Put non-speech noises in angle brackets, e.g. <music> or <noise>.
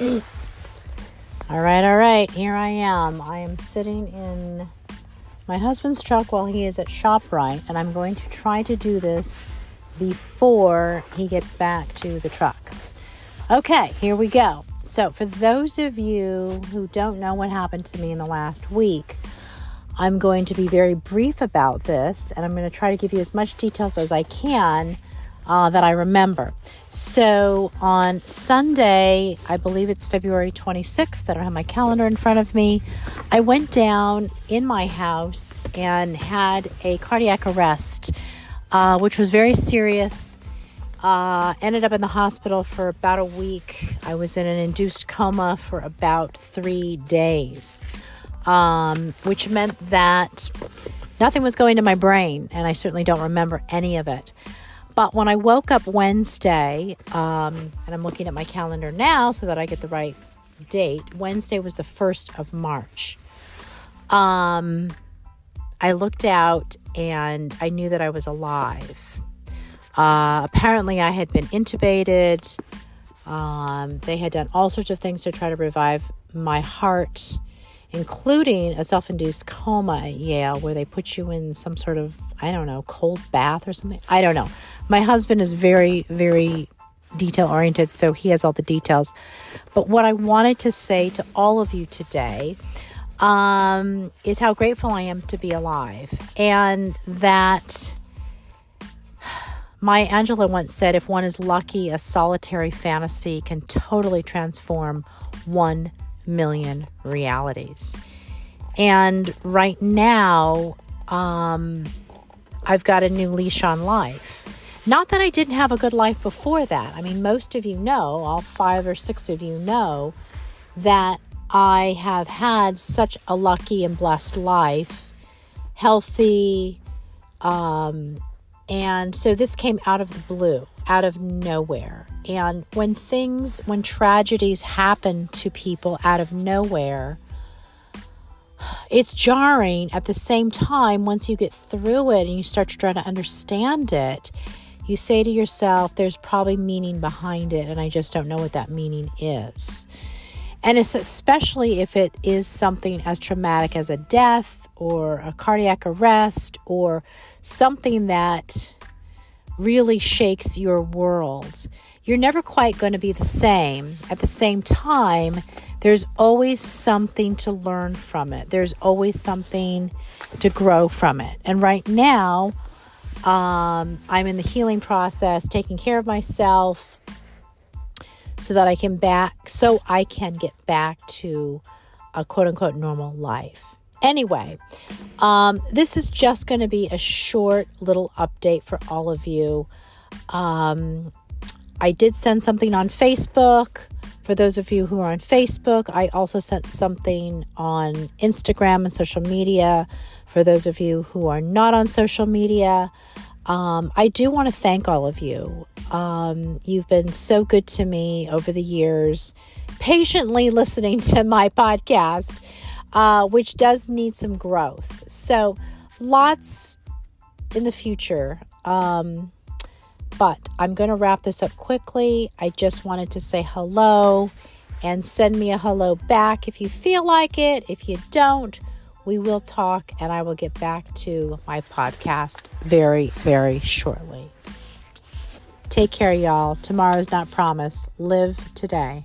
<gasps> All right, all right. Here I am. I am sitting in my husband's truck while he is at ShopRite, and I'm going to try to do this before he gets back to the truck. Okay, here we go. So, for those of you who don't know what happened to me in the last week, I'm going to be very brief about this, and I'm going to try to give you as much details as I can uh, that I remember. So on Sunday, I believe it's February 26th, I don't have my calendar in front of me, I went down in my house and had a cardiac arrest, uh, which was very serious. Uh, ended up in the hospital for about a week. I was in an induced coma for about three days, um, which meant that nothing was going to my brain, and I certainly don't remember any of it. But when I woke up Wednesday, um, and I'm looking at my calendar now so that I get the right date, Wednesday was the 1st of March. Um, I looked out and I knew that I was alive. Uh, apparently, I had been intubated. Um, they had done all sorts of things to try to revive my heart including a self induced coma at Yale, where they put you in some sort of, I don't know, cold bath or something. I don't know. My husband is very, very detail oriented, so he has all the details. But what I wanted to say to all of you today um, is how grateful I am to be alive and that. Maya Angelou once said, if one is lucky, a solitary fantasy can totally transform one million realities. And right now, um, I've got a new leash on life. Not that I didn't have a good life before that. I mean, most of you know, all five or six of you know, that I have had such a lucky and blessed life, healthy, um, and so this came out of the blue, out of nowhere. And when things, when tragedies happen to people out of nowhere, it's jarring at the same time once you get through it and you start to try to understand it you say to yourself there's probably meaning behind it and i just don't know what that meaning is and it's especially if it is something as traumatic as a death or a cardiac arrest or something that really shakes your world you're never quite going to be the same. At the same time, there's always something to learn from it, there's always something to grow from it. And right now, um, I'm in the healing process, taking care of myself so that I can back so I can get back to a quote unquote normal life. Anyway, um, this is just going to be a short little update for all of you. Um, I did send something on Facebook. For those of you who are on Facebook, I also sent something on Instagram and social media. For those of you who are not on social media, um, I do want to thank all of you. Um, you've been so good to me over the years, patiently listening to my podcast, uh, which does need some growth. So, lots in the future. Um, but I'm going to wrap this up quickly. I just wanted to say hello and send me a hello back if you feel like it. If you don't, we will talk and I will get back to my podcast very, very shortly. Take care, y'all. Tomorrow's not promised. Live today.